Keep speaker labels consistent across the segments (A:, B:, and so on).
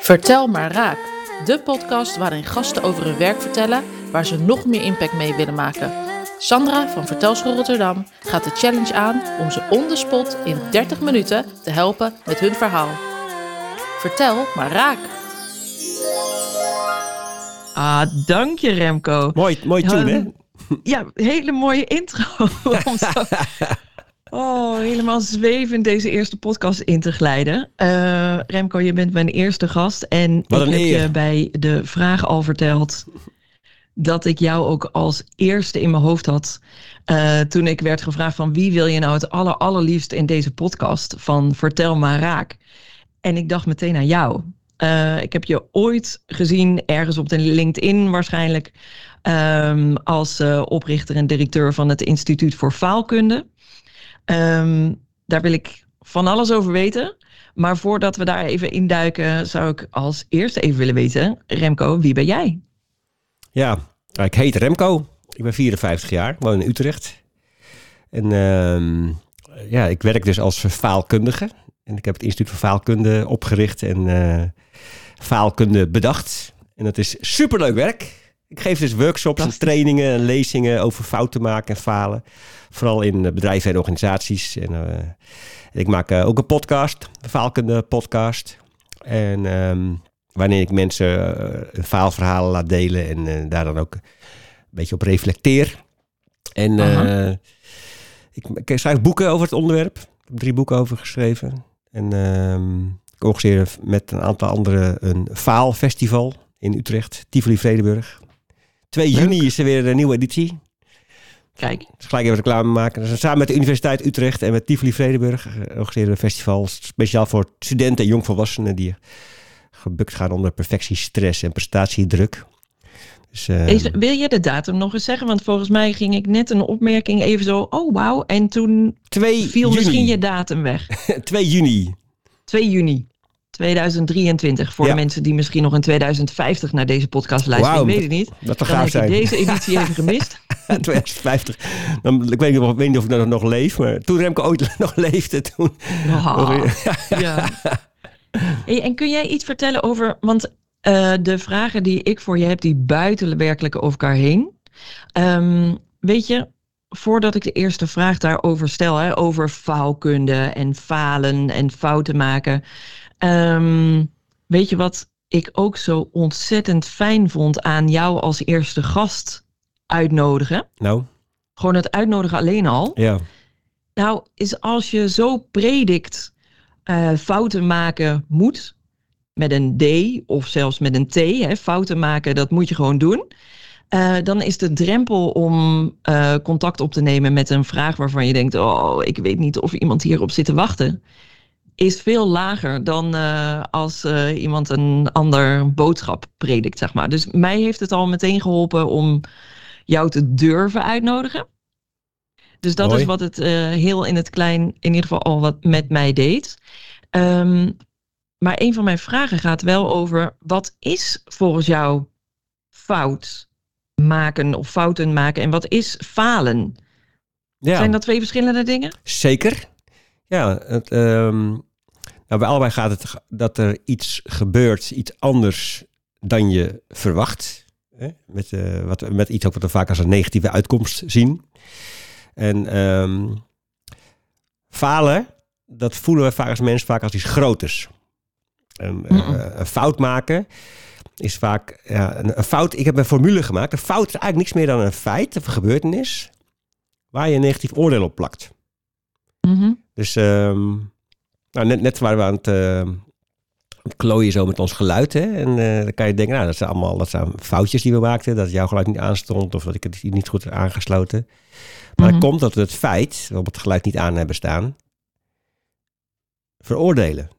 A: Vertel maar raak. De podcast waarin gasten over hun werk vertellen waar ze nog meer impact mee willen maken. Sandra van Vertelschool Rotterdam gaat de challenge aan om ze on the spot in 30 minuten te helpen met hun verhaal. Vertel maar raak.
B: Ah, dank je Remco.
C: Mooi, mooi tune, hè?
B: Ja, hele mooie intro. Oh, helemaal zwevend deze eerste podcast in te glijden. Eh, Remco, je bent mijn eerste gast. En
C: Wat
B: ik heb
C: eer.
B: je bij de vraag al verteld dat ik jou ook als eerste in mijn hoofd had. eh, toen ik werd gevraagd van wie wil je nou het aller, allerliefst in deze podcast van Vertel maar raak. En ik dacht meteen aan jou. Eh, ik heb je ooit gezien, ergens op de LinkedIn waarschijnlijk, ehm, als oprichter en directeur van het Instituut voor Faalkunde. Ehm, daar wil ik van alles over weten. Maar voordat we daar even induiken, zou ik als eerste even willen weten, Remco, wie ben jij?
C: Ja, nou, ik heet Remco. Ik ben 54 jaar, woon in Utrecht. En ehm, ja, ik werk dus als faalkundige. En ik heb het Instituut voor Faalkunde opgericht en eh, faalkunde bedacht. En dat is superleuk werk. Ik geef dus workshops en trainingen en lezingen over fouten maken en falen. Vooral in eh, bedrijven en organisaties. En, eh, en ik maak eh, ook een podcast, een faalkunde podcast. En ehm, wanneer ik mensen een faalverhalen laat delen en daar dan ook een beetje op reflecteer. En ik, ik schrijf boeken over het onderwerp. Ik heb drie boeken over geschreven. En ehm, ik organiseer met een aantal anderen een faalfestival in Utrecht, Tivoli Vredenburg. 2
B: Leuk.
C: juni is er weer een nieuwe editie.
B: Kijk,
C: Dus gelijk even reclame maken. Dus samen met de Universiteit Utrecht en met Tivoli Vredenburg eh, organiseren we een festival speciaal voor studenten en jongvolwassenen die gebukt gaan onder perfectie, stress en prestatiedruk. Dus, eh,
B: is- wil je de datum nog eens zeggen? Want volgens mij ging ik net een opmerking even zo, oh wauw, en toen
C: 2
B: viel
C: juni.
B: misschien je datum weg.
C: 2 juni.
B: 2 juni 2023. Voor
C: Ja.
B: de mensen die misschien nog in 2050 naar deze podcast luisteren.
C: Wauw,
B: ik weet het niet.
C: Dat
B: Dan
C: gaaf
B: heb je
C: zijn.
B: deze editie even gemist.
C: 2050. Dan, ik weet niet, of, weet niet of ik nou nog leef, maar toen Remco ooit nog leefde, toen...
B: Ah, ja. Hey, en kun jij iets vertellen over, want eh, de vragen die ik voor je heb, die buiten werkelijk over elkaar heen. Ehm, weet je, voordat ik de eerste vraag daarover stel, hè, over faalkunde en falen en fouten maken. Ehm, weet je wat ik ook zo ontzettend fijn vond aan jou als eerste gast uitnodigen?
C: Nou,
B: Gewoon het uitnodigen alleen al.
C: ja.
B: Nou, is als je zo predikt eh, fouten maken moet, met een D of zelfs met een T, hè, fouten maken, dat moet je gewoon doen. eh, dan is de drempel om eh, contact op te nemen met een vraag waarvan je denkt: Oh, ik weet niet of iemand hierop zit te wachten. Is veel lager dan eh, als eh, iemand een ander boodschap predikt, zeg maar. Dus mij heeft het al meteen geholpen om jou te durven uitnodigen. Dus dat
C: Mooi.
B: is wat het eh, heel in het klein, in ieder geval al wat met mij deed. Ehm, maar een van mijn vragen gaat wel over: wat is volgens jou fout maken of fouten maken en wat is falen?
C: ja.
B: Zijn dat twee verschillende dingen?
C: Zeker. Ja, het, ehm, nou, bij allebei gaat het dat er iets gebeurt, iets anders dan je verwacht. Hè? Met, eh, wat, met iets ook wat we vaak als een negatieve uitkomst zien. En ehm, falen, dat voelen we vaak als mensen vaak als iets groters. En, eh,
B: Mm-mm.
C: een fout maken is vaak ja, een, een fout. Ik heb een formule gemaakt. Een fout is eigenlijk niks meer dan een feit of een gebeurtenis waar je een negatief oordeel op plakt.
B: Mhm.
C: Dus ehm, nou, net, net waren we aan het, eh, klooien zo met ons geluid. Hè? En eh, dan kan je denken, nou, dat zijn allemaal dat zijn foutjes die we maakten. Dat jouw geluid niet aanstond of dat ik het niet goed heb aangesloten. Maar
B: Mhm.
C: het komt dat we het feit, dat we het geluid niet aan hebben staan, veroordelen.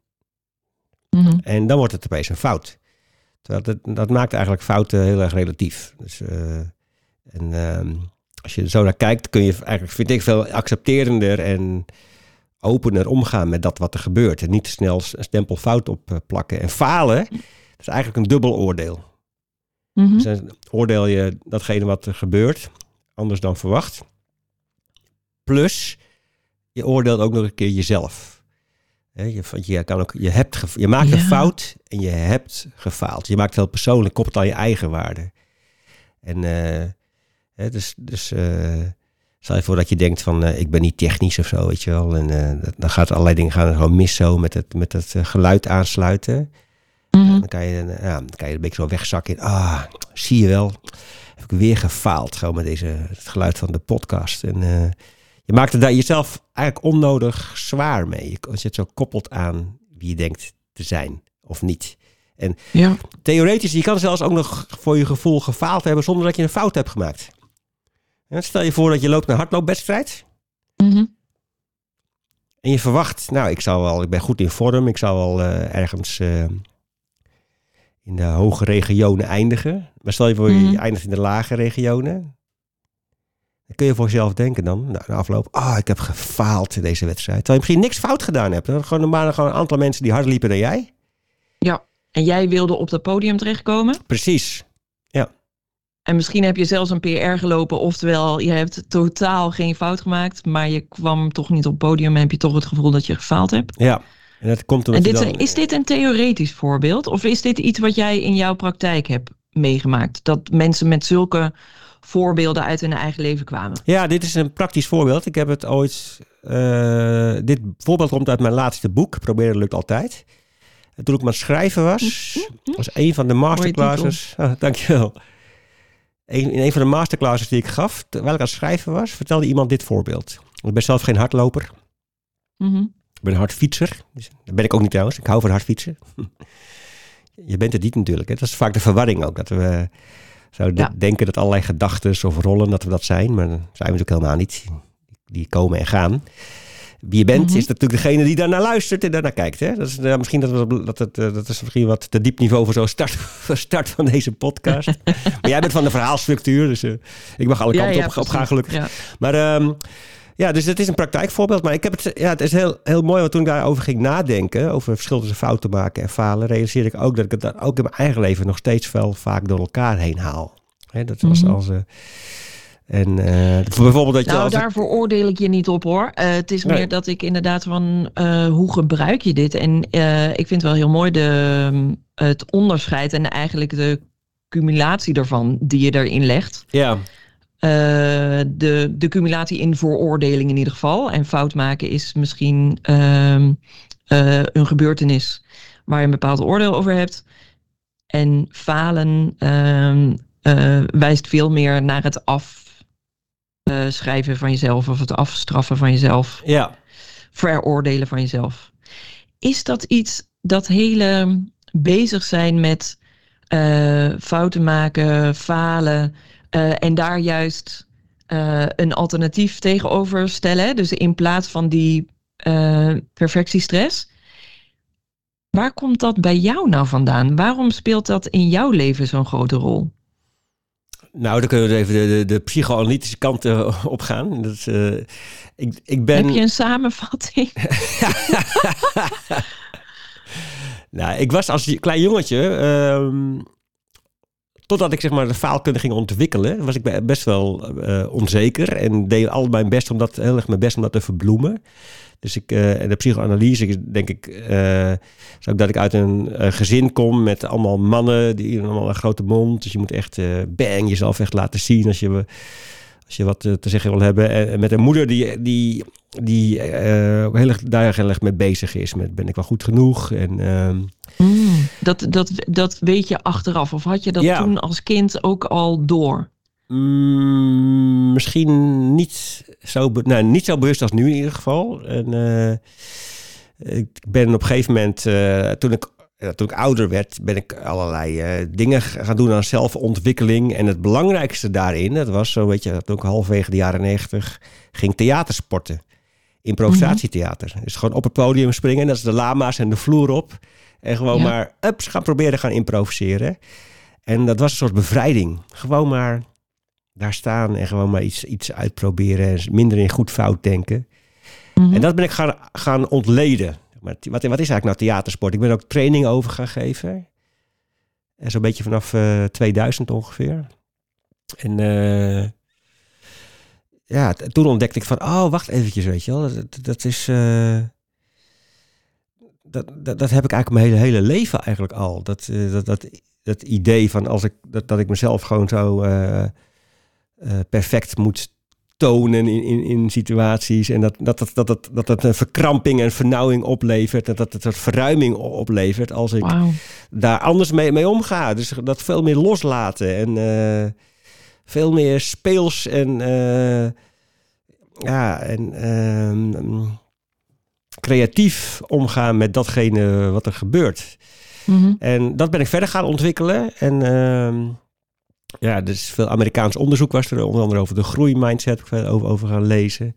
B: Mhm.
C: En dan wordt het opeens een fout. Terwijl dat, dat maakt eigenlijk fouten heel erg relatief. Dus, eh, en ehm, als je er zo naar kijkt, kun je eigenlijk, vind ik, veel accepterender en opener omgaan met dat wat er gebeurt. En niet te snel een stempel fout op eh, plakken. En falen, dat is eigenlijk een dubbel oordeel.
B: Mhm.
C: Dus oordeel je datgene wat er gebeurt, anders dan verwacht. Plus, je oordeelt ook nog een keer jezelf. Je, je, kan ook, je, hebt je maakt een fout en je hebt gefaald. Je maakt het heel persoonlijk, koppelt aan je eigen waarde. En eh, dus, dus eh, stel je voor dat je denkt van ik ben niet technisch of zo, weet je wel. En eh, dat- dan gaat allerlei dingen gaan gewoon mis zo met het, met het eh, geluid aansluiten.
B: Mhm.
C: Dan kan je, eh, ja, dan kan je een beetje zo wegzakken in, ah, zie je wel, heb ik weer gefaald gewoon met deze, het geluid van de podcast. En eh, je maakt het daar jezelf eigenlijk onnodig zwaar mee. Als je het zo koppelt aan wie je denkt te zijn of niet.
B: Ja.
C: Theoretisch, je kan zelfs ook nog voor je gevoel gefaald hebben zonder dat je een fout hebt gemaakt. Stel je voor dat je loopt naar een hardloopwedstrijd
B: Mhm.
C: en je verwacht, nou, ik zou wel, ik ben goed in vorm, ik zou wel eh, ergens eh, in de hoge regionen eindigen. Maar stel je voor,
B: Mhm.
C: je eindigt in de lage regionen. Dan kun je voor jezelf denken dan, na afloop, ah, ik heb gefaald in deze wedstrijd. Terwijl je misschien niks fout gedaan hebt. Er waren gewoon, waren gewoon een aantal mensen die harder liepen dan jij.
B: En jij wilde op dat podium terechtkomen.
C: Precies.
B: En misschien heb je zelfs een PR gelopen. Oftewel, je hebt totaal geen fout gemaakt. Maar je kwam toch niet op het podium. En heb je toch het gevoel dat je gefaald hebt.
C: Ja. En dat komt omdat
B: En dit,
C: dan...
B: is dit een theoretisch voorbeeld? Of is dit iets wat jij in jouw praktijk hebt meegemaakt? Dat mensen met zulke voorbeelden uit hun eigen leven kwamen.
C: Ja, dit is een praktisch voorbeeld. Ik heb het ooit. eh, dit voorbeeld komt uit mijn laatste boek. Proberen lukt altijd. En toen ik maar schrijven was, was een van de masterclasses. Ah, dankjewel. Een, in een van de masterclasses die ik gaf, terwijl ik aan het schrijven was, vertelde iemand dit voorbeeld. Ik ben zelf geen hardloper.
B: Mhm.
C: Ik ben een hardfietser. Dus, dat ben ik ook niet trouwens. Ik hou van hardfietsen. Je bent het niet natuurlijk. Hè. Dat is vaak de verwarring ook. Dat we zouden
B: Ja.
C: denken dat allerlei gedachten of rollen, dat we dat zijn. Maar dat zijn we natuurlijk helemaal niet. Die komen en gaan. Wie je bent,
B: Mhm.
C: is natuurlijk degene die daarnaar luistert en daarnaar kijkt. Hè? Dat, is, misschien dat, we, dat, het, eh, dat is misschien wat te diep niveau voor zo'n start, van deze podcast. maar jij bent van de verhaalstructuur, dus eh, ik mag alle kanten op, op gaan gelukkig.
B: Ja.
C: Maar ehm, ja, dus het is een praktijkvoorbeeld. Maar ik heb het, ja, het is heel, heel mooi, want toen ik daarover ging nadenken, over verschil tussen fouten maken en falen, realiseerde ik ook dat ik het daar ook in mijn eigen leven nog steeds wel vaak door elkaar heen haal. Hè, dat was
B: Mhm.
C: als. eh, en eh, bijvoorbeeld dat je.
B: Nou, daar veroordeel ik je niet op hoor. Eh, het is
C: Nee.
B: meer dat ik inderdaad van eh, hoe gebruik je dit? En ik vind wel heel mooi de, mm, het onderscheid en eigenlijk de cumulatie daarvan die je erin legt.
C: ja,
B: de, de cumulatie in veroordeling in ieder geval. En fout maken is misschien ehm, eh, een gebeurtenis waar je een bepaald oordeel over hebt. En falen ehm, eh, wijst veel meer naar het afschrijven van jezelf of het afstraffen van jezelf,
C: ja.
B: veroordelen van jezelf. Is dat iets dat hele bezig zijn met eh, fouten maken, falen eh, en daar juist eh, een alternatief tegenover stellen? Dus in plaats van die eh, perfectiestress. Waar komt dat bij jou nou vandaan? Waarom speelt dat in jouw leven zo'n grote rol?
C: Nou, dan kunnen we even de, de, de psychoanalytische kant eh, op gaan. Dat eh, ik, ik ben.
B: Heb je een samenvatting?
C: Nou, ik was als klein jongetje, ehm, totdat ik zeg maar de faalkunde ging ontwikkelen, was ik be- best wel eh, onzeker en deed al mijn best om dat, heel erg mijn best om dat te verbloemen. Dus ik, eh, en de psychoanalyse, denk ik, eh, is ook dat ik uit een eh, gezin kom met allemaal mannen, die allemaal een grote mond. Dus je moet echt, eh, bang, jezelf echt laten zien als je, als je wat eh, te zeggen wil hebben. En, met een moeder die, die, die eh, ook heel erg, daar heel erg mee bezig is. Met ben ik wel goed genoeg? En ehm,
B: Mm, dat, dat, dat weet je achteraf. Of had je dat
C: Ja.
B: toen als kind ook al door?
C: Mm, misschien niet zo, nou, niet zo bewust als nu in ieder geval. En, eh, ik ben op een gegeven moment, eh, toen, ik, ja, toen ik ouder werd, ben ik allerlei eh, dingen gaan doen aan zelfontwikkeling. En het belangrijkste daarin, dat was zo, weet je, toen ik halverwege de jaren negentig ging theatersporten. Improvisatietheater. Dus gewoon op het podium springen, dat is de lama's en de vloer op. En gewoon
B: Ja.
C: maar ups, gaan proberen gaan improviseren. En dat was een soort bevrijding. Gewoon maar daar staan en gewoon maar iets, iets uitproberen. En minder in goed fout denken.
B: Mhm.
C: En dat ben ik gaan, gaan ontleden. Maar wat, wat is eigenlijk nou theatersport? Ik ben ook training over gaan geven. En zo'n beetje vanaf eh 2000 ongeveer. En eh, ja, toen ontdekte ik van, oh, wacht eventjes, weet je wel. Dat, dat is... eh, dat, dat, dat heb ik eigenlijk mijn hele, hele leven eigenlijk al. Dat, dat, dat, dat idee van als ik, dat, dat ik mezelf gewoon zo eh, perfect moet tonen in, in, in situaties. En dat dat, dat, dat, dat, dat een verkramping en vernauwing oplevert. En dat het een verruiming oplevert als ik daar anders mee, mee omga. Dus dat veel meer loslaten en eh, veel meer speels en eh, ja, en ehm, creatief omgaan met datgene wat er gebeurt.
B: Mhm.
C: En dat ben ik verder gaan ontwikkelen. En ehm, ja, dus veel Amerikaans onderzoek was er, onder andere over de groeimindset, over, over gaan lezen.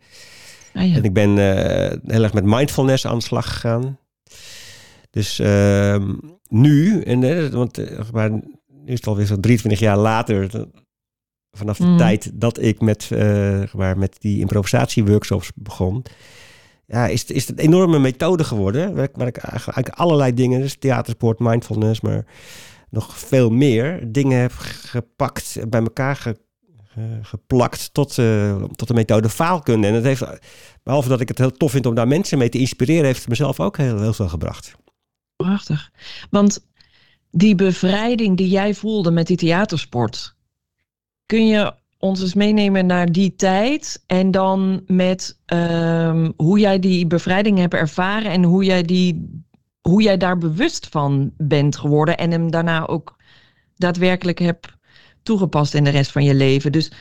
B: Ah, ja.
C: En ik ben eh, heel erg met mindfulness aan de slag gegaan. Dus ehm, nu, en, eh, want eh, maar, nu is het alweer zo'n 23 jaar later, vanaf de
B: Mm.
C: tijd dat ik met, eh, maar met die improvisatieworkshops begon, ja, is, het- is het een enorme methode geworden. Waar ik, waar ik eigenlijk eigenlijk allerlei dingen, dus theatersport, mindfulness, maar nog veel meer dingen heb gepakt, bij elkaar ge- ge- geplakt tot, eh, tot de methode faalkunde. En het heeft, behalve dat ik het heel tof vind om daar mensen mee te inspireren, heeft het mezelf ook heel, heel veel gebracht.
B: Prachtig. Want die bevrijding die jij voelde met die theatersport, kun je ons eens meenemen naar die tijd en dan met ehm, hoe jij die bevrijding hebt ervaren en hoe jij, die, hoe jij daar bewust van bent geworden en hem daarna ook daadwerkelijk hebt toegepast in de rest van je leven. Dus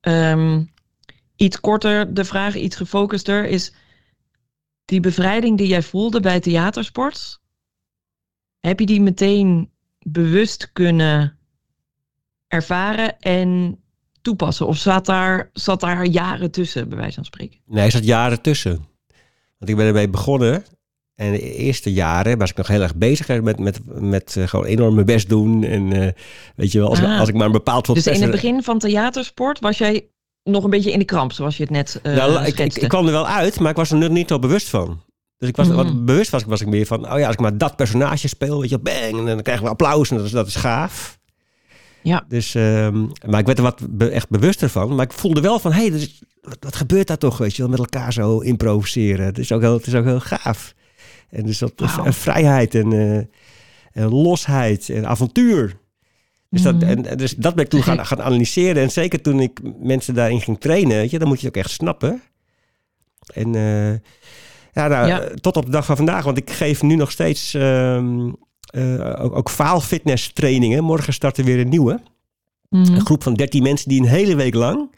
B: ehm, iets korter, de vraag iets gefocuster is die bevrijding die jij voelde bij theatersport, heb je die meteen bewust kunnen ervaren en toepassen? Of zat daar, zat daar jaren tussen, bij wijze van spreken?
C: Nee, er zat jaren tussen. Want ik ben ermee begonnen. En de eerste jaren was ik nog heel erg bezig met, met, met eh, gewoon enorm mijn best doen. En eh, weet je wel, als,
B: Ah.
C: als ik maar een bepaald soort
B: Dus in het begin van theatersport was jij nog een beetje in de kramp, zoals je het net
C: Nou, ik, ik,
B: schetste.
C: ik kwam er wel uit, maar ik was er nu niet zo bewust van. Dus ik was,
B: Mhm.
C: wat bewust was, was ik meer van, oh ja, als ik maar dat personage speel, weet je, wel, bang, en dan krijgen we applaus en dat is, dat is gaaf.
B: Ja.
C: Dus, ehm, maar ik werd er wat be- echt bewuster van. Maar ik voelde wel van, hé, hey, dus, wat, wat gebeurt daar toch, weet je wel, met elkaar zo improviseren. Het is ook heel, het is ook heel gaaf. En dus dat en vrijheid en, eh, en losheid en avontuur. Dus, dat,
B: Mhm.
C: en, dus dat ben ik toen gaan, gaan analyseren. En zeker toen ik mensen daarin ging trainen, weet je, dan moet je het ook echt snappen. En eh, ja, nou,
B: Ja.
C: tot op de dag van vandaag, want ik geef nu nog steeds ehm, eh, ook, ook faalfitness trainingen. Morgen start er weer een nieuwe.
B: Mhm.
C: Een groep van 13 mensen die een hele week lang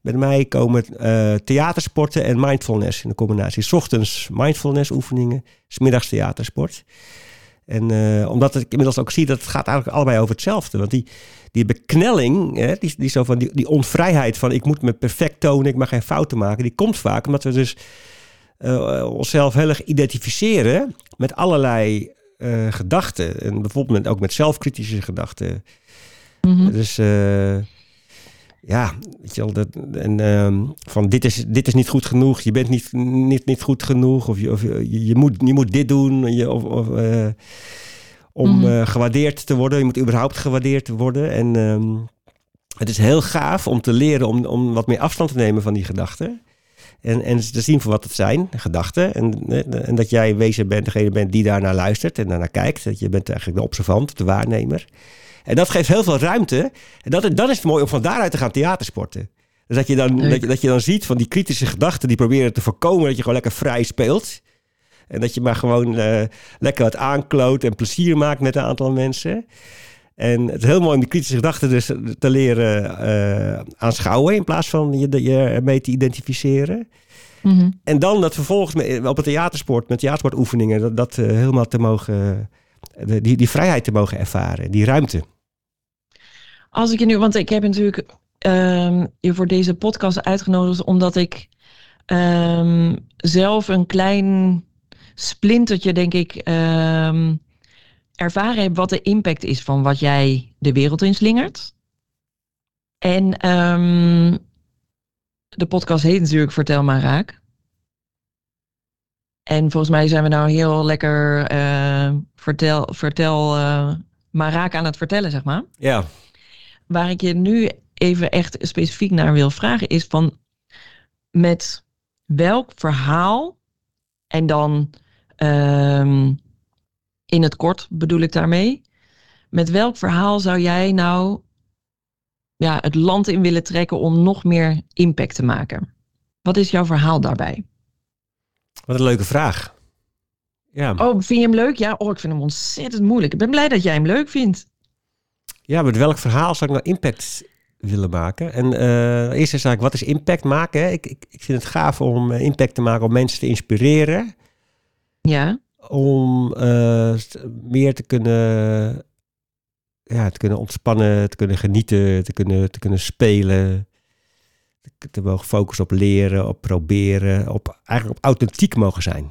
C: met mij komen eh, theatersporten en mindfulness in de combinatie. 's ochtends mindfulness oefeningen, 's middags theatersport. En eh, omdat ik inmiddels ook zie dat het gaat eigenlijk allebei over hetzelfde. Want die, die beknelling, hè, die, die, zo van die, die onvrijheid van ik moet me perfect tonen, ik mag geen fouten maken, die komt vaak omdat we dus eh, onszelf heel erg identificeren met allerlei gedachten. En bijvoorbeeld ook met zelfkritische gedachten.
B: Mhm.
C: Dus ja, weet je wel, dat, en, ehm, van dit is, dit is niet goed genoeg, je bent niet, niet, niet goed genoeg, of je, of je, je, moet, je moet dit doen, je, of, of, eh, om
B: Mhm.
C: eh, gewaardeerd te worden. Je moet überhaupt gewaardeerd worden. En ehm, het is heel gaaf om te leren om, om wat meer afstand te nemen van die gedachten. En, en te zien voor wat het zijn, gedachten. En, eh, en dat jij wezen bent, degene bent die daarnaar luistert en daarnaar kijkt. Dat je bent eigenlijk de observant, de waarnemer. En dat geeft heel veel ruimte. En dat, dan is het mooi om van daaruit te gaan theatersporten. Dus dat je, dan, dat, je, dat je dan ziet van die kritische gedachten die proberen te voorkomen dat je gewoon lekker vrij speelt. En dat je maar gewoon eh, lekker wat aankloot en plezier maakt met een aantal mensen. En het is heel mooi om die kritische gedachten dus te leren eh, aanschouwen in plaats van je, je ermee te identificeren.
B: Mhm.
C: En dan dat vervolgens op het theatersport, met theatersportoefeningen, dat, dat eh, helemaal te mogen, die, die vrijheid te mogen ervaren, die ruimte.
B: Als ik je nu, want ik heb natuurlijk ehm, je voor deze podcast uitgenodigd omdat ik ehm, zelf een klein splintertje, denk ik, ehm, ervaren heb wat de impact is van wat jij de wereld inslingert. En de podcast heet natuurlijk Vertel maar raak. En volgens mij zijn we nou heel lekker eh, vertel, vertel eh, maar raak aan het vertellen, zeg maar.
C: Ja,
B: Waar ik je nu even echt specifiek naar wil vragen is van met welk verhaal en dan ehm, in het kort bedoel ik daarmee. Met welk verhaal zou jij nou ja, het land in willen trekken om nog meer impact te maken? Wat is jouw verhaal daarbij?
C: Wat een leuke vraag. Ja.
B: Oh, vind je hem leuk? Ja, oh, ik vind hem ontzettend moeilijk. Ik ben blij dat jij hem leuk vindt.
C: Ja, met welk verhaal zou ik nou impact willen maken? En uh, eerst is eigenlijk, wat is impact maken? Hè? Ik, ik, ik vind het gaaf om eh, impact te maken, om mensen te inspireren.
B: Ja.
C: Om uh, meer te kunnen, ja, te kunnen ontspannen, te kunnen genieten, te kunnen, te kunnen spelen. Te mogen focussen op leren, op proberen, op eigenlijk op authentiek mogen zijn.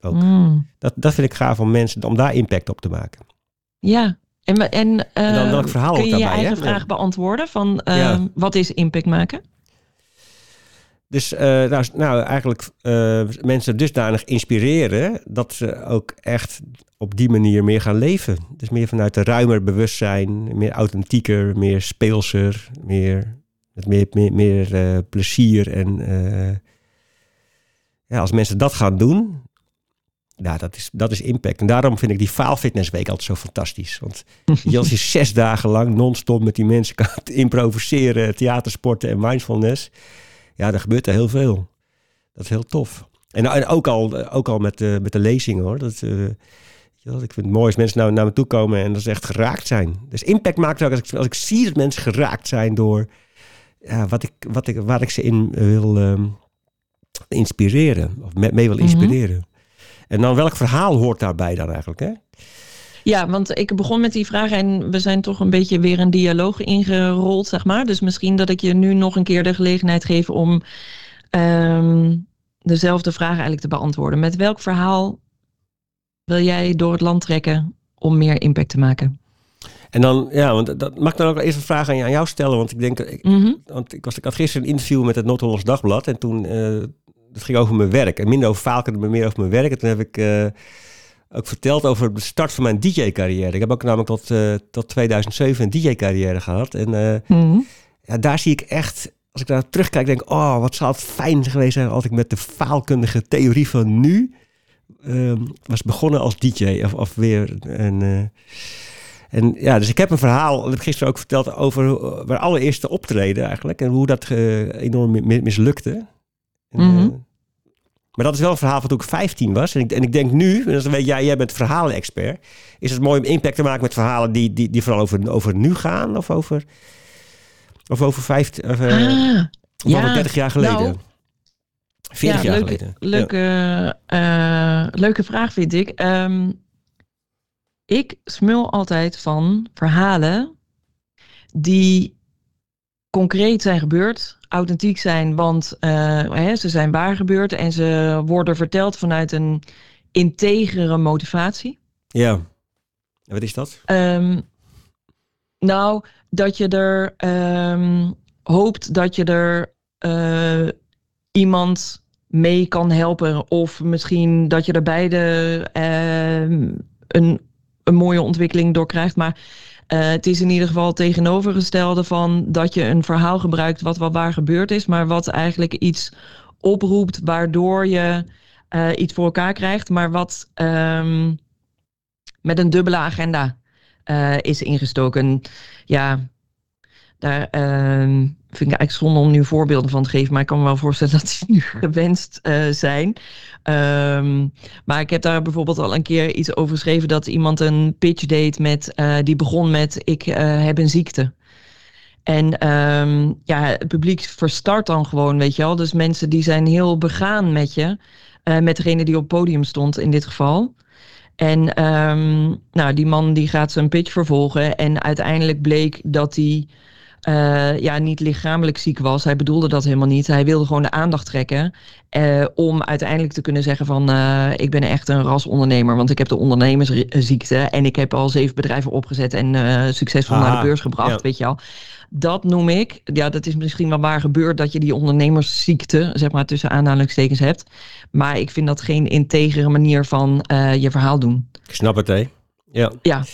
C: Ook.
B: Mm.
C: Dat, dat vind ik gaaf om mensen, om daar impact op te maken.
B: Ja, en, en, uh,
C: en dan welk verhaal
B: kun je
C: daarbij,
B: je eigen
C: hè?
B: vraag beantwoorden van uh,
C: Ja.
B: wat is impact maken?
C: Dus uh, nou, nou, eigenlijk mensen dusdanig inspireren dat ze ook echt op die manier meer gaan leven. Dus meer vanuit een ruimer bewustzijn, meer authentieker, meer speelser, meer, met meer, meer, meer plezier. En ja, als mensen dat gaan doen, nou, dat is, dat is impact. En daarom vind ik die faalfitnessweek altijd zo fantastisch. Want als je zes dagen lang non-stop met die mensen kan improviseren, theatersporten en mindfulness ja, er gebeurt er heel veel. Dat is heel tof. En, en ook al, ook al met, uh, met de lezingen hoor. Dat, uh, ik vind het mooi als mensen nou naar me toe komen en dat ze echt geraakt zijn. Dus impact maakt ook als ik, als ik zie dat mensen geraakt zijn door ja, wat ik, wat ik, waar ik ze in wil um, inspireren. Of mee wil inspireren. Mm -hmm. En dan welk verhaal hoort daarbij dan eigenlijk? Hè?
B: Ja, want ik begon met die vraag en we zijn toch een beetje weer een dialoog ingerold, zeg maar. Dus misschien dat ik je nu nog een keer de gelegenheid geef om um, dezelfde vraag eigenlijk te beantwoorden. Met welk verhaal wil jij door het land trekken om meer impact te maken?
C: En dan, ja, want dat mag ik dan ook eerst een vraag aan, jou stellen. Want ik denk, ik, mm -hmm. want ik, was, ik had gisteren een interview met het Noord-Hollands Dagblad. En toen, uh, dat ging over mijn werk. En minder over Falken, maar meer over mijn werk. En toen heb ik... Uh, ook verteld over de start van mijn DJ-carrière. Ik heb ook namelijk tot, uh, tot 2007 een DJ-carrière gehad. En uh, mm -hmm. ja, daar zie ik echt, als ik daar terugkijk, denk ik... oh, wat zou het fijn geweest zijn als ik met de faalkundige theorie van nu... Uh, was begonnen als DJ of, of weer... En, en ja, dus ik heb een verhaal, dat heb ik gisteren ook verteld... over mijn allereerste optreden eigenlijk... en hoe dat enorm mislukte. En,
B: mm -hmm.
C: Maar dat is wel een verhaal van toen ik 15 was. En ik, en ik denk nu, en dan weet jij, jij bent verhalen-expert. Is het mooi om impact te maken met verhalen die, die, die vooral over, over nu gaan? Of over, of over, 15, of, uh,
B: ah, ja,
C: over 30 jaar geleden?
B: Nou,
C: 40
B: ja,
C: jaar geleden.
B: Leuke, ja. uh, leuke vraag vind ik. Um, ik smul altijd van verhalen die concreet zijn gebeurd, authentiek zijn, want uh, hè, ze zijn waar gebeurd en ze worden verteld vanuit een integere motivatie.
C: Ja. En wat is dat?
B: Um, nou, dat je er um, hoopt dat je er uh, iemand mee kan helpen. Of misschien dat je er beide uh, een, een mooie ontwikkeling door krijgt. Maar het is in ieder geval het tegenovergestelde van dat je een verhaal gebruikt wat wel waar gebeurd is, maar wat eigenlijk iets oproept waardoor je uh, iets voor elkaar krijgt, maar wat um, met een dubbele agenda uh, is ingestoken. Ja, daar um, vind ik eigenlijk zonde om nu voorbeelden van te geven, maar ik kan me wel voorstellen dat die nu gewenst uh, zijn. Um, maar ik heb daar bijvoorbeeld al een keer iets over geschreven dat iemand een pitch deed met, uh, die begon met ik uh, heb een ziekte. En um, ja, het publiek verstart dan gewoon, weet je wel. Dus mensen die zijn heel begaan met je, met degene die op het podium stond in dit geval. En um, nou, die man die gaat zijn pitch vervolgen en uiteindelijk bleek dat hij uh, ja, niet lichamelijk ziek was. Hij bedoelde dat helemaal niet. Hij wilde gewoon de aandacht trekken. Uh, om uiteindelijk te kunnen zeggen van... Uh, ik ben echt een rasondernemer. Want ik heb de ondernemersziekte. En ik heb al zeven bedrijven opgezet. En succesvol ah, naar de beurs gebracht. Ja. Weet je al. Dat noem ik... Ja, dat is misschien wel waar gebeurd... dat je die ondernemersziekte... zeg maar tussen aanhalingstekens hebt. Maar ik vind dat geen integere manier van je verhaal doen.
C: Ik snap het, hè? Ja.
B: Ja.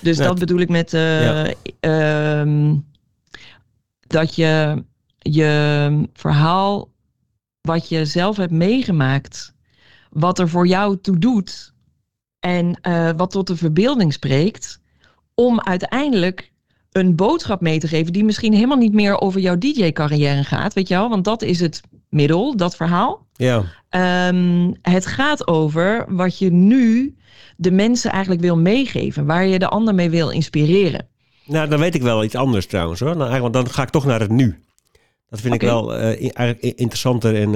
B: Dus
C: Nou,
B: dat bedoel ik met... Ja. Uh, dat je je verhaal, wat je zelf hebt meegemaakt, wat er voor jou toe doet en uh, wat tot de verbeelding spreekt, om uiteindelijk een boodschap mee te geven die misschien helemaal niet meer over jouw DJ-carrière gaat, weet je wel? Want dat is het middel, dat verhaal.
C: Ja.
B: Um, het gaat over wat je nu de mensen eigenlijk wil meegeven, waar je de ander mee wil inspireren.
C: Nou, dan weet ik wel iets anders trouwens hoor. Nou, want dan ga ik toch naar het nu. Dat vind okay. ik wel uh, eigenlijk interessanter en.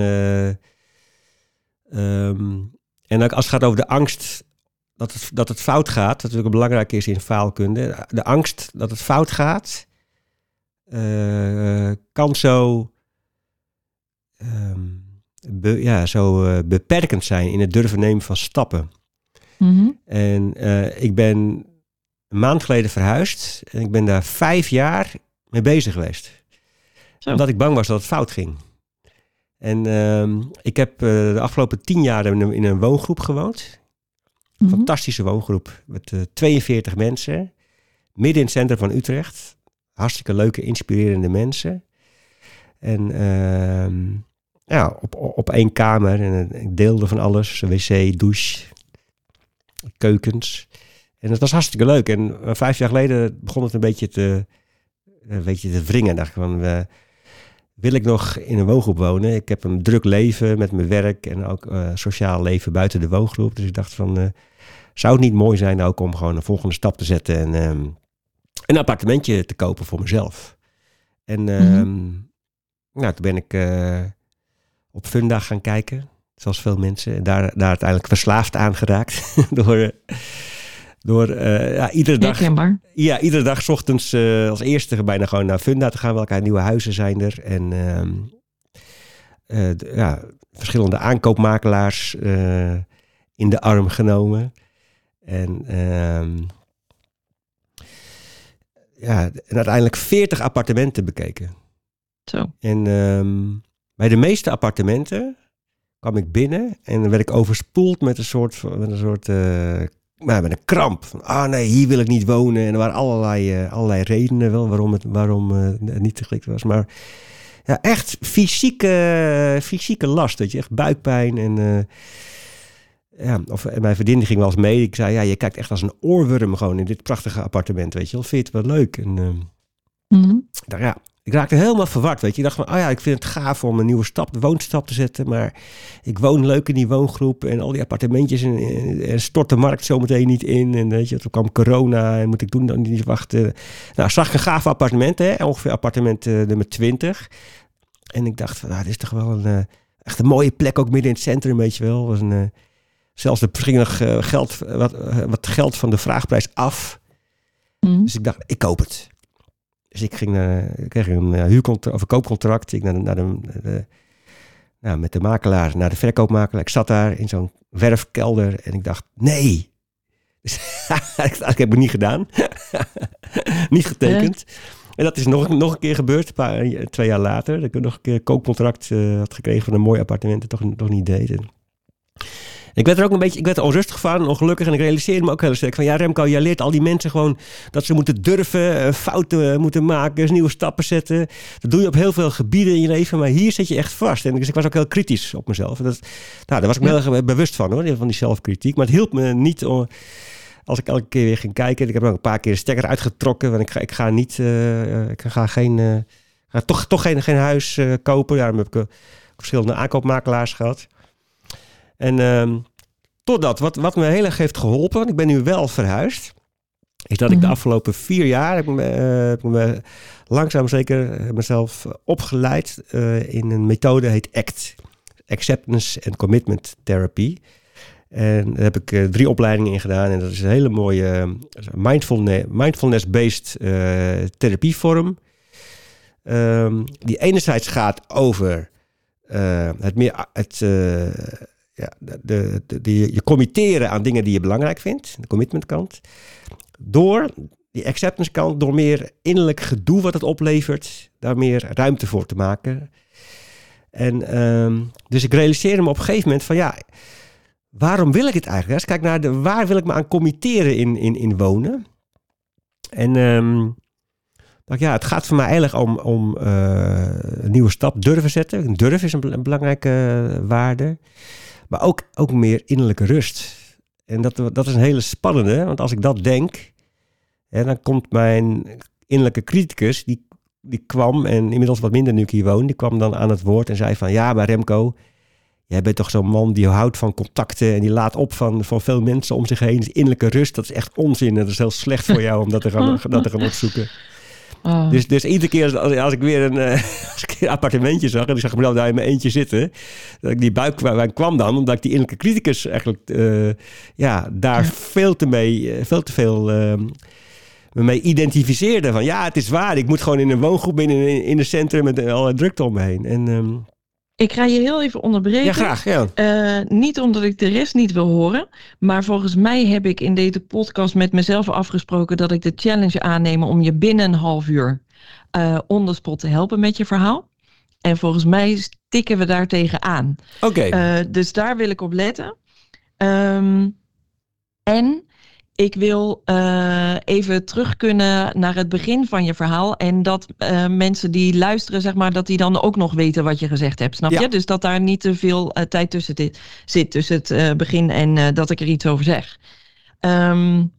C: Uh, um, en ook als het gaat over de angst dat het, dat het fout gaat, dat natuurlijk belangrijk is in faalkunde. De angst dat het fout gaat, uh, kan zo, um, be, ja, zo beperkend zijn in het durven nemen van stappen.
B: Mm -hmm.
C: En ik ben een maand geleden verhuisd en ik ben daar vijf jaar mee bezig geweest. Zo. Omdat ik bang was dat het fout ging. En uh, ik heb de afgelopen tien jaar in een, in een woongroep gewoond.
B: Mhm.
C: fantastische woongroep met uh, 42 mensen. Midden in het centrum van Utrecht. Hartstikke leuke, inspirerende mensen. En uh, ja, op, op één kamer. En ik deelde van alles. Wc, douche, keukens. En het was hartstikke leuk. En uh, vijf jaar geleden begon het een beetje te, een beetje te wringen. Dacht ik van, uh, wil ik nog in een woongroep wonen? Ik heb een druk leven met mijn werk en ook uh, sociaal leven buiten de woongroep. Dus ik dacht van, uh, zou het niet mooi zijn ook om gewoon een volgende stap te zetten en um, een appartementje te kopen voor mezelf? En um, mm-hmm. nou, toen ben ik op Funda gaan kijken, zoals veel mensen. En daar, daar uiteindelijk verslaafd aan geraakt door... Door uh, ja, iedere dag.
B: Herkenbaar.
C: Ja, iedere dag ochtends uh, als eerste bijna gewoon naar Funda te gaan. Welke nieuwe huizen zijn er. En uh, de, ja, verschillende aankoopmakelaars eh, in de arm genomen. En, ehm, ja, en uiteindelijk 40 appartementen bekeken.
B: Zo.
C: En um, bij de meeste appartementen kwam ik binnen en dan werd ik overspoeld met een soort, met een soort uh, maar met een kramp. Ah nee, hier wil ik niet wonen. En er waren allerlei, uh, allerlei redenen wel waarom het, waarom, uh, het niet geschikt was. Maar ja, echt fysieke, fysieke last. Dat je echt buikpijn en... Uh, ja, of mijn vriendin ging wel eens mee. Ik zei, ja, je kijkt echt als een oorworm gewoon in dit prachtige appartement, weet je wel. Vind je het wel leuk? En dacht, ja, ik raakte helemaal verward, weet je. Ik dacht van, oh ja, ik vind het gaaf om een nieuwe stap, de woonstap te zetten. Maar ik woon leuk in die woongroep en al die appartementjes en, en, en stort de markt zometeen niet in. En weet je, toen kwam corona en moet ik doen dan niet wachten. Nou, zag ik een gaaf appartement, hè, ongeveer appartement uh, nummer 20. En ik dacht van, nou, dit is toch wel een, uh, echt een mooie plek, ook midden in het centrum, weet je wel. Was een, uh, zelfs er ging nog geld, wat, wat geld van de vraagprijs af.
B: Mm.
C: Dus ik dacht, ik koop het. Dus ik ging naar, ik kreeg een uh, huurcontract of een koopcontract. Ik naar de, naar de, de, nou, met de makelaar naar de verkoopmakelaar. Ik zat daar in zo'n werfkelder en ik dacht, nee. Dus, ik heb het niet gedaan. niet getekend. Ja. En dat is nog, nog een keer gebeurd, een paar, twee jaar later. Dat ik nog een keer een koopcontract uh, had gekregen van een mooi appartement en toch, toch niet deed. En ik werd er ook een beetje, ik werd er onrustig van, ongelukkig. En ik realiseerde me ook heel sterk van, ja Remco, jij leert al die mensen gewoon dat ze moeten durven, fouten moeten maken, nieuwe stappen zetten. Dat doe je op heel veel gebieden in je leven, maar hier zit je echt vast. En dus ik was ook heel kritisch op mezelf. Dat, nou, daar was ik me heel erg bewust van hoor, van die zelfkritiek. Maar het hielp me niet om, als ik elke keer weer ging kijken. Ik heb ook een paar keer de stekker uitgetrokken, want ik ga, ik ga niet, uh, ik ga geen, uh, ga toch, toch geen, geen huis uh, kopen. Daarom heb ik verschillende aankoopmakelaars gehad. En um, totdat, wat, wat me heel erg heeft geholpen, want ik ben nu wel verhuisd, is dat ik de afgelopen vier jaar heb me, uh, heb me langzaam zeker mezelf opgeleid uh, in een methode heet ACT. Acceptance and Commitment Therapy. En daar heb ik uh, drie opleidingen in gedaan. En dat is een hele mooie mindfulness, mindfulness-based therapievorm. Um, die enerzijds gaat over het meer... Het, ja, de, je committeren aan dingen die je belangrijk vindt, de commitment kant. Door die acceptance kant, door meer innerlijk gedoe wat het oplevert, daar meer ruimte voor te maken. En um, dus ik realiseerde me op een gegeven moment van ja, waarom wil ik het eigenlijk? Als ik kijk naar de, waar wil ik me aan committeren in, in, in wonen? En um, ja, het gaat voor mij eigenlijk om, om uh, een nieuwe stap durven zetten. Durf is een, belangrijke uh, waarde. Maar ook, ook meer innerlijke rust. En dat, dat is een hele spannende, want als ik dat denk, hè, dan komt mijn innerlijke criticus, die, die kwam, en inmiddels wat minder nu ik hier woon, die kwam dan aan het woord en zei van, ja, maar Remco, jij bent toch zo'n man die houdt van contacten en die laat op van, van veel mensen om zich heen. Dus innerlijke rust, dat is echt onzin en dat is heel slecht voor jou om dat te gaan, dat te gaan opzoeken.
B: Oh.
C: Dus, dus iedere keer als, als ik weer een, uh, als ik een appartementje zag en ik zag mezelf daar in mijn eentje zitten, dat ik die buik kwam dan, omdat ik die innerlijke criticus eigenlijk uh, ja, daar ja. veel te mee, uh, veel te veel me mee identificeerde. Van ja, het is waar, ik moet gewoon in een woongroep binnen in, in een centrum met alle drukte om me heen. En, um,
B: ik ga je heel even onderbreken.
C: Ja, graag. Ja.
B: Uh, niet omdat ik de rest niet wil horen. Maar volgens mij heb ik in deze podcast met mezelf afgesproken dat ik de challenge aanneem om je binnen een half uur uh, on the spot te helpen met je verhaal. En volgens mij stikken we daar tegenaan.
C: Oké.
B: Okay. Uh, dus daar wil ik op letten. Um, en ik wil uh, even terug kunnen naar het begin van je verhaal. En dat uh, mensen die luisteren, zeg maar, dat die dan ook nog weten wat je gezegd hebt. Snap ja. je? Dus dat daar niet te veel uh, tijd tussen dit, zit, tussen het begin en dat ik er iets over zeg. Um,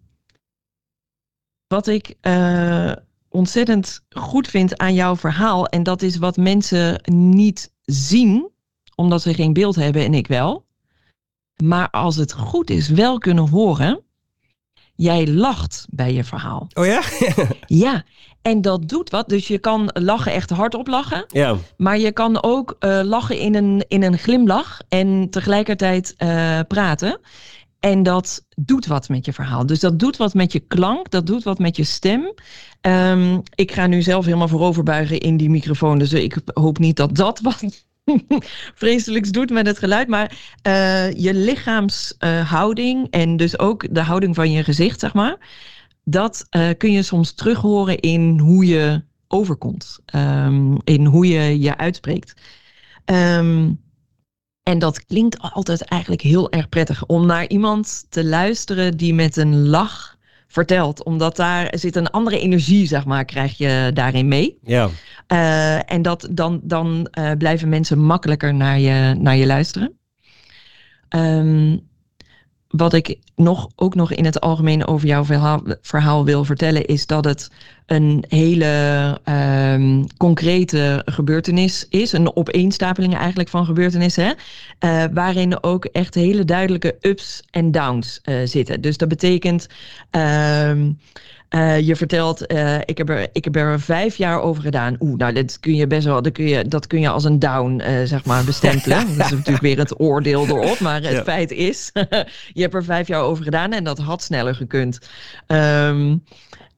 B: wat ik ontzettend goed vind aan jouw verhaal, en dat is wat mensen niet zien, omdat ze geen beeld hebben en ik wel. Maar als het goed is, wel kunnen horen jij lacht bij je verhaal.
C: Oh ja?
B: ja, en dat doet wat. Dus je kan lachen echt hardop lachen.
C: Ja.
B: Maar je kan ook uh, lachen in een, in een glimlach en tegelijkertijd uh, praten. En dat doet wat met je verhaal. Dus dat doet wat met je klank, dat doet wat met je stem. Um, ik ga nu zelf helemaal vooroverbuigen in die microfoon. Dus ik hoop niet dat dat wat vreselijks doet met het geluid. Maar uh, je lichaamshouding uh, en dus ook de houding van je gezicht, zeg maar. Dat uh, kun je soms terug horen in hoe je overkomt. Um, in hoe je je uitspreekt. Um, en dat klinkt altijd eigenlijk heel erg prettig om naar iemand te luisteren die met een lach vertelt. Omdat daar zit een andere energie, zeg maar, krijg je daarin mee.
C: Ja.
B: Uh, en dat, dan, dan uh, blijven mensen makkelijker naar je, naar je luisteren. Um, wat ik nog, ook nog in het algemeen over jouw verhaal, verhaal wil vertellen, is dat het een hele um, concrete gebeurtenis is. Een opeenstapeling eigenlijk van gebeurtenissen. Uh, waarin ook echt hele duidelijke ups en downs uh, zitten. Dus dat betekent. Um, uh, je vertelt, uh, ik, heb er, ik heb er vijf jaar over gedaan. Oeh, nou, dat kun je best wel, dat kun je, dat kun je als een down, uh, zeg maar, bestempelen. dat is natuurlijk weer het oordeel erop. Maar het ja. feit is, je hebt er vijf jaar over gedaan en dat had sneller gekund. Um,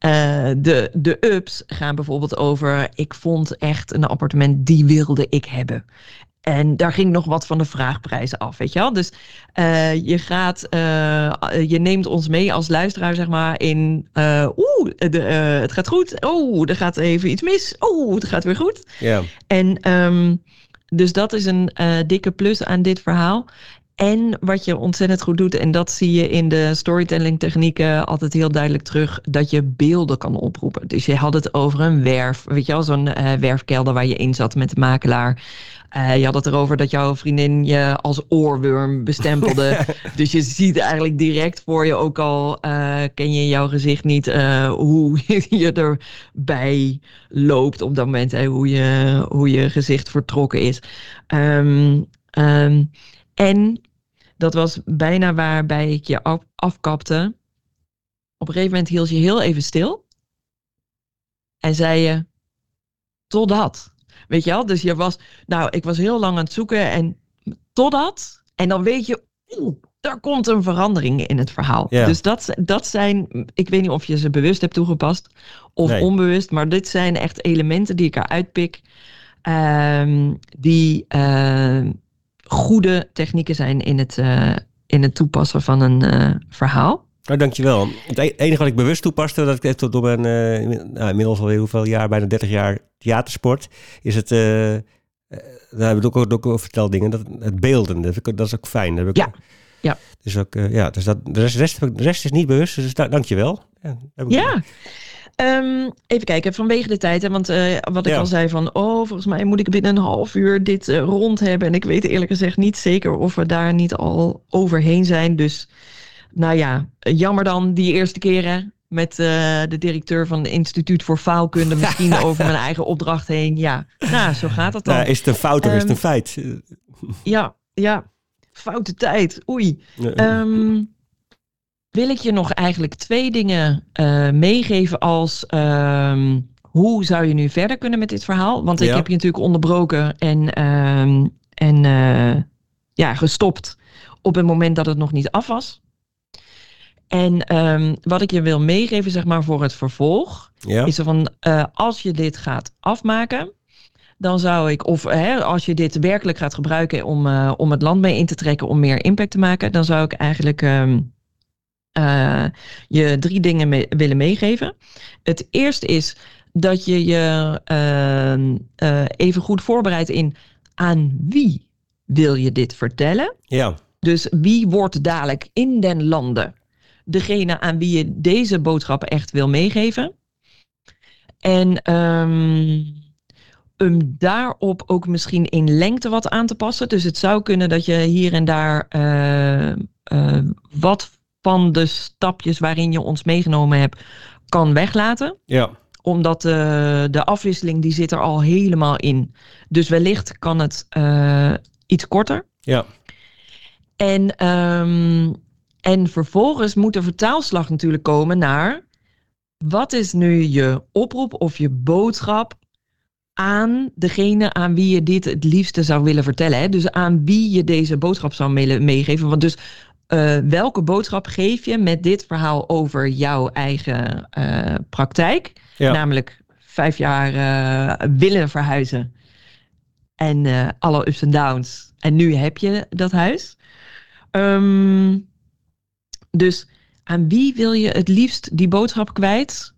B: de, de ups gaan bijvoorbeeld over, ik vond echt een appartement, die wilde ik hebben. En daar ging nog wat van de vraagprijzen af, weet je wel. Dus uh, je gaat, uh, je neemt ons mee als luisteraar, zeg maar, in, uh, oeh, de, het gaat goed. Oeh, er gaat even iets mis. Oeh, het gaat weer goed.
C: Ja.
B: En um, dus dat is een dikke plus aan dit verhaal. En wat je ontzettend goed doet, en dat zie je in de storytelling technieken altijd heel duidelijk terug, dat je beelden kan oproepen. Dus je had het over een werf, weet je wel, zo'n werfkelder waar je in zat met de makelaar. Uh, je had het erover dat jouw vriendin je als oorworm bestempelde. dus je ziet eigenlijk direct voor je ook al, uh, ken je jouw gezicht niet, uh, hoe je erbij loopt op dat moment. Hè, hoe, je, hoe je gezicht vertrokken is. Um, um, en dat was bijna waarbij ik je af, afkapte. Op een gegeven moment hield je heel even stil. En zei je, totdat. Weet je wel? Dus je was, nou, ik was heel lang aan het zoeken en totdat. En dan weet je, oeh, er komt een verandering in het verhaal.
C: Ja.
B: Dus dat, dat zijn, ik weet niet of je ze bewust hebt toegepast of
C: Nee.
B: onbewust, maar dit zijn echt elementen die ik eruit pik. ehm, die ehm, goede technieken zijn in het, eh, in het toepassen van een eh, verhaal.
C: Nou, dankjewel. Het e- enige wat ik bewust toepaste, dat ik heeft door mijn, eh, nou, inmiddels alweer hoeveel jaar, bijna 30 jaar theatersport, is het, daar hebben we ook, ook over verteld dingen, dat, het beelden, dat, vind ik- dat is ook fijn. Dat heb ik
B: Ja.
C: ook-
B: Ja.
C: Dus ook, ja, dus dat, de rest, de rest, de rest is niet bewust, dus da- dankjewel. Ja, heb ik-
B: Ja. Ehm, even kijken, vanwege de tijd. Hè, want eh, wat ik
C: Ja.
B: al zei van... oh, volgens mij moet ik binnen een half uur dit eh, rond hebben. En ik weet eerlijk gezegd niet zeker of we daar niet al overheen zijn. Dus nou ja, jammer dan die eerste keren... met eh, de directeur van het Instituut voor Faalkunde... misschien over mijn eigen opdracht heen. Ja, nou, zo gaat het dan.
C: Nou, is het een fout of is het een
B: Ehm,
C: feit?
B: Ja, ja, foute tijd. Oei. Ehm, wil ik je nog eigenlijk twee dingen eh, meegeven als ehm, hoe zou je nu verder kunnen met dit verhaal? Want ik
C: Ja.
B: heb je natuurlijk onderbroken en, ehm, en eh, ja, gestopt op het moment dat het nog niet af was. En ehm, wat ik je wil meegeven, zeg maar, voor het vervolg,
C: ja?
B: is er van eh, als je dit gaat afmaken, dan zou ik, of hè, als je dit werkelijk gaat gebruiken om, om het land mee in te trekken, om meer impact te maken, dan zou ik eigenlijk eh, je drie dingen willen meegeven. Het eerste is dat je je ehm, eh, even goed voorbereidt in aan wie wil je dit vertellen.
C: ja,
B: Dus wie wordt dadelijk in den landen degene aan wie je deze boodschap echt wil meegeven? En hem daarop ook misschien in lengte wat aan te passen. Dus het zou kunnen dat je hier en daar eh, eh, wat van de stapjes waarin je ons meegenomen hebt kan weglaten
C: ja,
B: omdat eh, de afwisseling die zit er al helemaal in. Dus wellicht kan het eh, iets korter.
C: ja,
B: En, ehm, en vervolgens moet de vertaalslag natuurlijk komen naar... wat is nu je oproep of je boodschap aan degene aan wie je dit het liefste zou willen vertellen. Hè? Dus aan wie je deze boodschap zou willen meegeven. Want dus eh, welke boodschap geef je met dit verhaal over jouw eigen eh, praktijk?
C: ja.
B: Namelijk vijf jaar eh, willen verhuizen. En alle ups en downs. En nu heb je dat huis. Ehm, dus aan wie wil je het liefst die boodschap kwijt?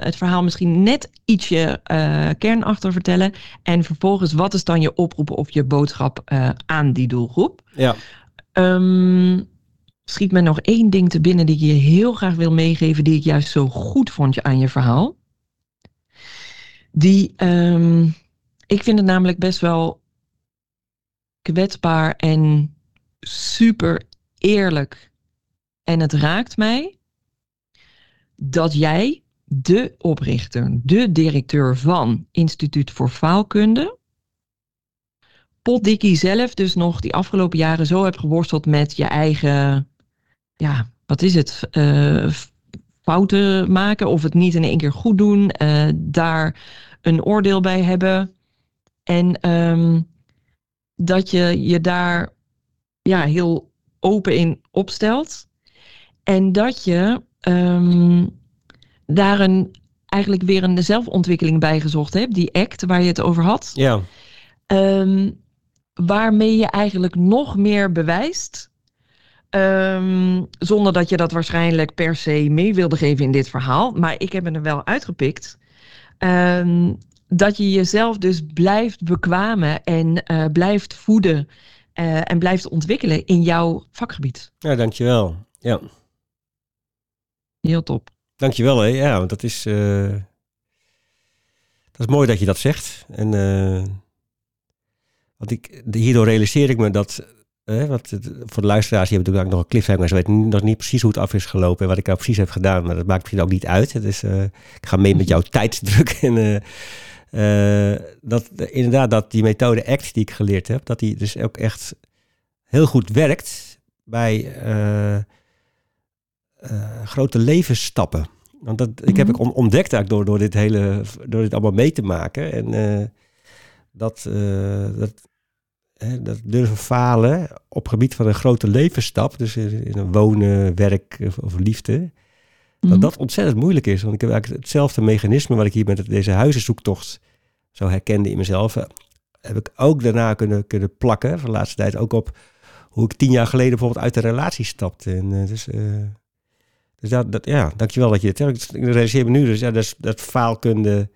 B: Het verhaal misschien net ietsje eh, kernachtig vertellen. En vervolgens, wat is dan je oproep of je boodschap aan die doelgroep?
C: ja.
B: Ehm, schiet me nog één ding te binnen die ik je heel graag wil meegeven, die ik juist zo goed vond aan je verhaal. Die, ehm, ik vind het namelijk best wel kwetsbaar en super eerlijk. En het raakt mij dat jij, de oprichter, de directeur van Instituut voor Faalkunde, potdikkie zelf dus nog die afgelopen jaren zo hebt geworsteld met je eigen, ja, wat is het, eh, fouten maken of het niet in één keer goed doen, eh, daar een oordeel bij hebben en ehm, dat je je daar ja, heel open in opstelt en dat je ehm, daar een, eigenlijk weer een zelfontwikkeling bij gezocht hebt, die act waar je het over had.
C: ja.
B: Ehm, waarmee je eigenlijk nog meer bewijst. ehm, zonder dat je dat waarschijnlijk per se mee wilde geven in dit verhaal. Maar ik heb het er wel uitgepikt. ehm, dat je jezelf dus blijft bekwamen en eh, blijft voeden. eh, en blijft ontwikkelen in jouw vakgebied.
C: Ja, dankjewel. Ja,
B: Heel top.
C: dankjewel. Hè. Ja, want dat is, eh, dat is mooi dat je dat zegt. En want ik, hierdoor realiseer ik me dat, eh, wat, het- voor de luisteraars, die hebben natuurlijk nog een cliffhanger. Ze weten nog niet precies hoe het af is gelopen en wat ik nou precies heb gedaan. Maar dat maakt misschien ook niet uit. Het is, eh, ik ga mee met jouw tijdsdruk. En, eh, dat inderdaad, dat die methode ACT die ik geleerd heb, dat die dus ook echt heel goed werkt bij grote levensstappen. Want dat, ik heb
B: Mhm.
C: ik on- ontdekt eigenlijk door, door dit hele, door dit allemaal mee te maken. En dat, dat, hè, dat durven falen op gebied van een grote levensstap, dus in, een wonen, werk of, of liefde,
B: Mhm.
C: dat dat ontzettend moeilijk is. Want ik heb eigenlijk hetzelfde mechanisme wat ik hier met deze huizenzoektocht zo herkende in mezelf, eh, heb ik ook daarna kunnen, kunnen plakken, van de laatste tijd ook op hoe ik tien jaar geleden bijvoorbeeld uit de relatie stapte. En, eh, dus, eh, dus dat, dat, ja, dankjewel dat je het hebt. Ik realiseer me nu, dus ja, dat, is- dat faalkunde,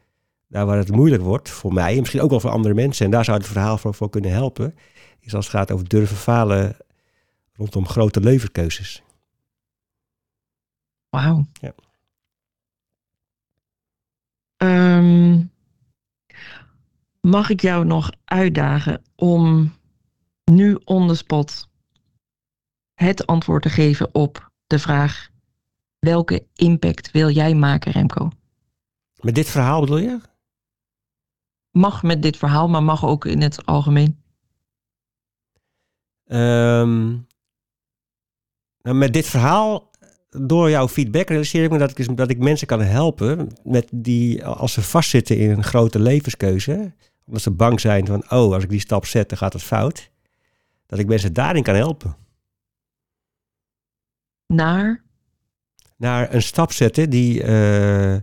C: daar waar het moeilijk wordt voor mij, en misschien ook wel voor andere mensen, en daar zou het verhaal voor, voor kunnen helpen, is als het gaat over durven falen rondom grote levenskeuzes.
B: Wauw.
C: Ja.
B: Ehm, mag ik jou nog uitdagen om nu on the spot het antwoord te geven op de vraag: welke impact wil jij maken, Remco?
C: Met dit verhaal bedoel je?
B: Mag met dit verhaal, maar mag ook in het algemeen.
C: Ehm, nou, met dit verhaal, door jouw feedback, realiseer ik me dat ik, dat ik mensen kan helpen met die, als ze vastzitten in een grote levenskeuze, omdat ze bang zijn van, oh, als ik die stap zet, dan gaat het fout, dat ik mensen daarin kan helpen.
B: Naar?
C: Naar een stap zetten die, uh,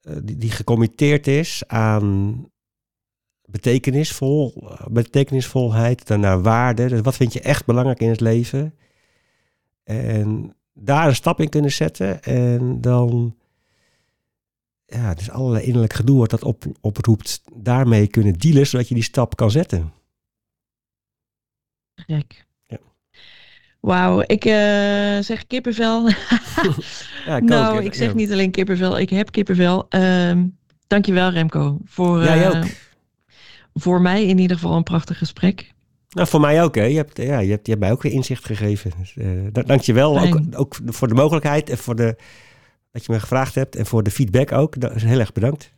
C: die, die gecommitteerd is aan betekenisvol, betekenisvolheid, dan naar waarde. Dus wat vind je echt belangrijk in het leven? En daar een stap in kunnen zetten. En dan, ja, dus allerlei innerlijk gedoe wat dat op, oproept, daarmee kunnen dealen, zodat je die stap kan zetten.
B: Gek. Ja. Wauw, ik uh, zeg kippenvel. ja, ik nou, ook, ik zeg niet alleen kippenvel, ik heb kippenvel. Uh, dankjewel Remco. Voor,
C: Jij ook. Uh,
B: voor mij in ieder geval een prachtig gesprek.
C: Nou, voor mij ook. Hè. Je, hebt, ja, je, hebt, je hebt mij ook weer inzicht gegeven. Dus, uh, dank je wel. Ook, ook, voor de mogelijkheid en voor de, dat je me gevraagd hebt. En voor de feedback ook. Heel erg bedankt.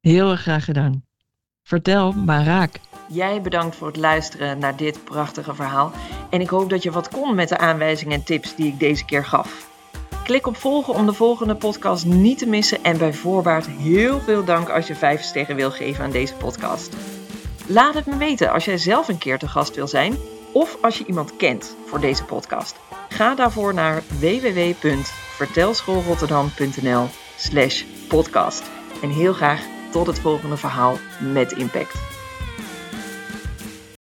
B: Heel erg graag gedaan. Vertel maar raak. Jij bedankt voor het luisteren naar dit prachtige verhaal. En ik hoop dat je wat kon met de aanwijzingen en tips die ik deze keer gaf. Klik op volgen om de volgende podcast niet te missen. En bij voorbaat heel veel dank als je 5 sterren wil geven aan deze podcast. Laat het me weten als jij zelf een keer te gast wil zijn of als je iemand kent voor deze podcast. Ga daarvoor naar www.vertelschoolrotterdam.nl slash podcast. En heel graag tot het volgende verhaal met impact.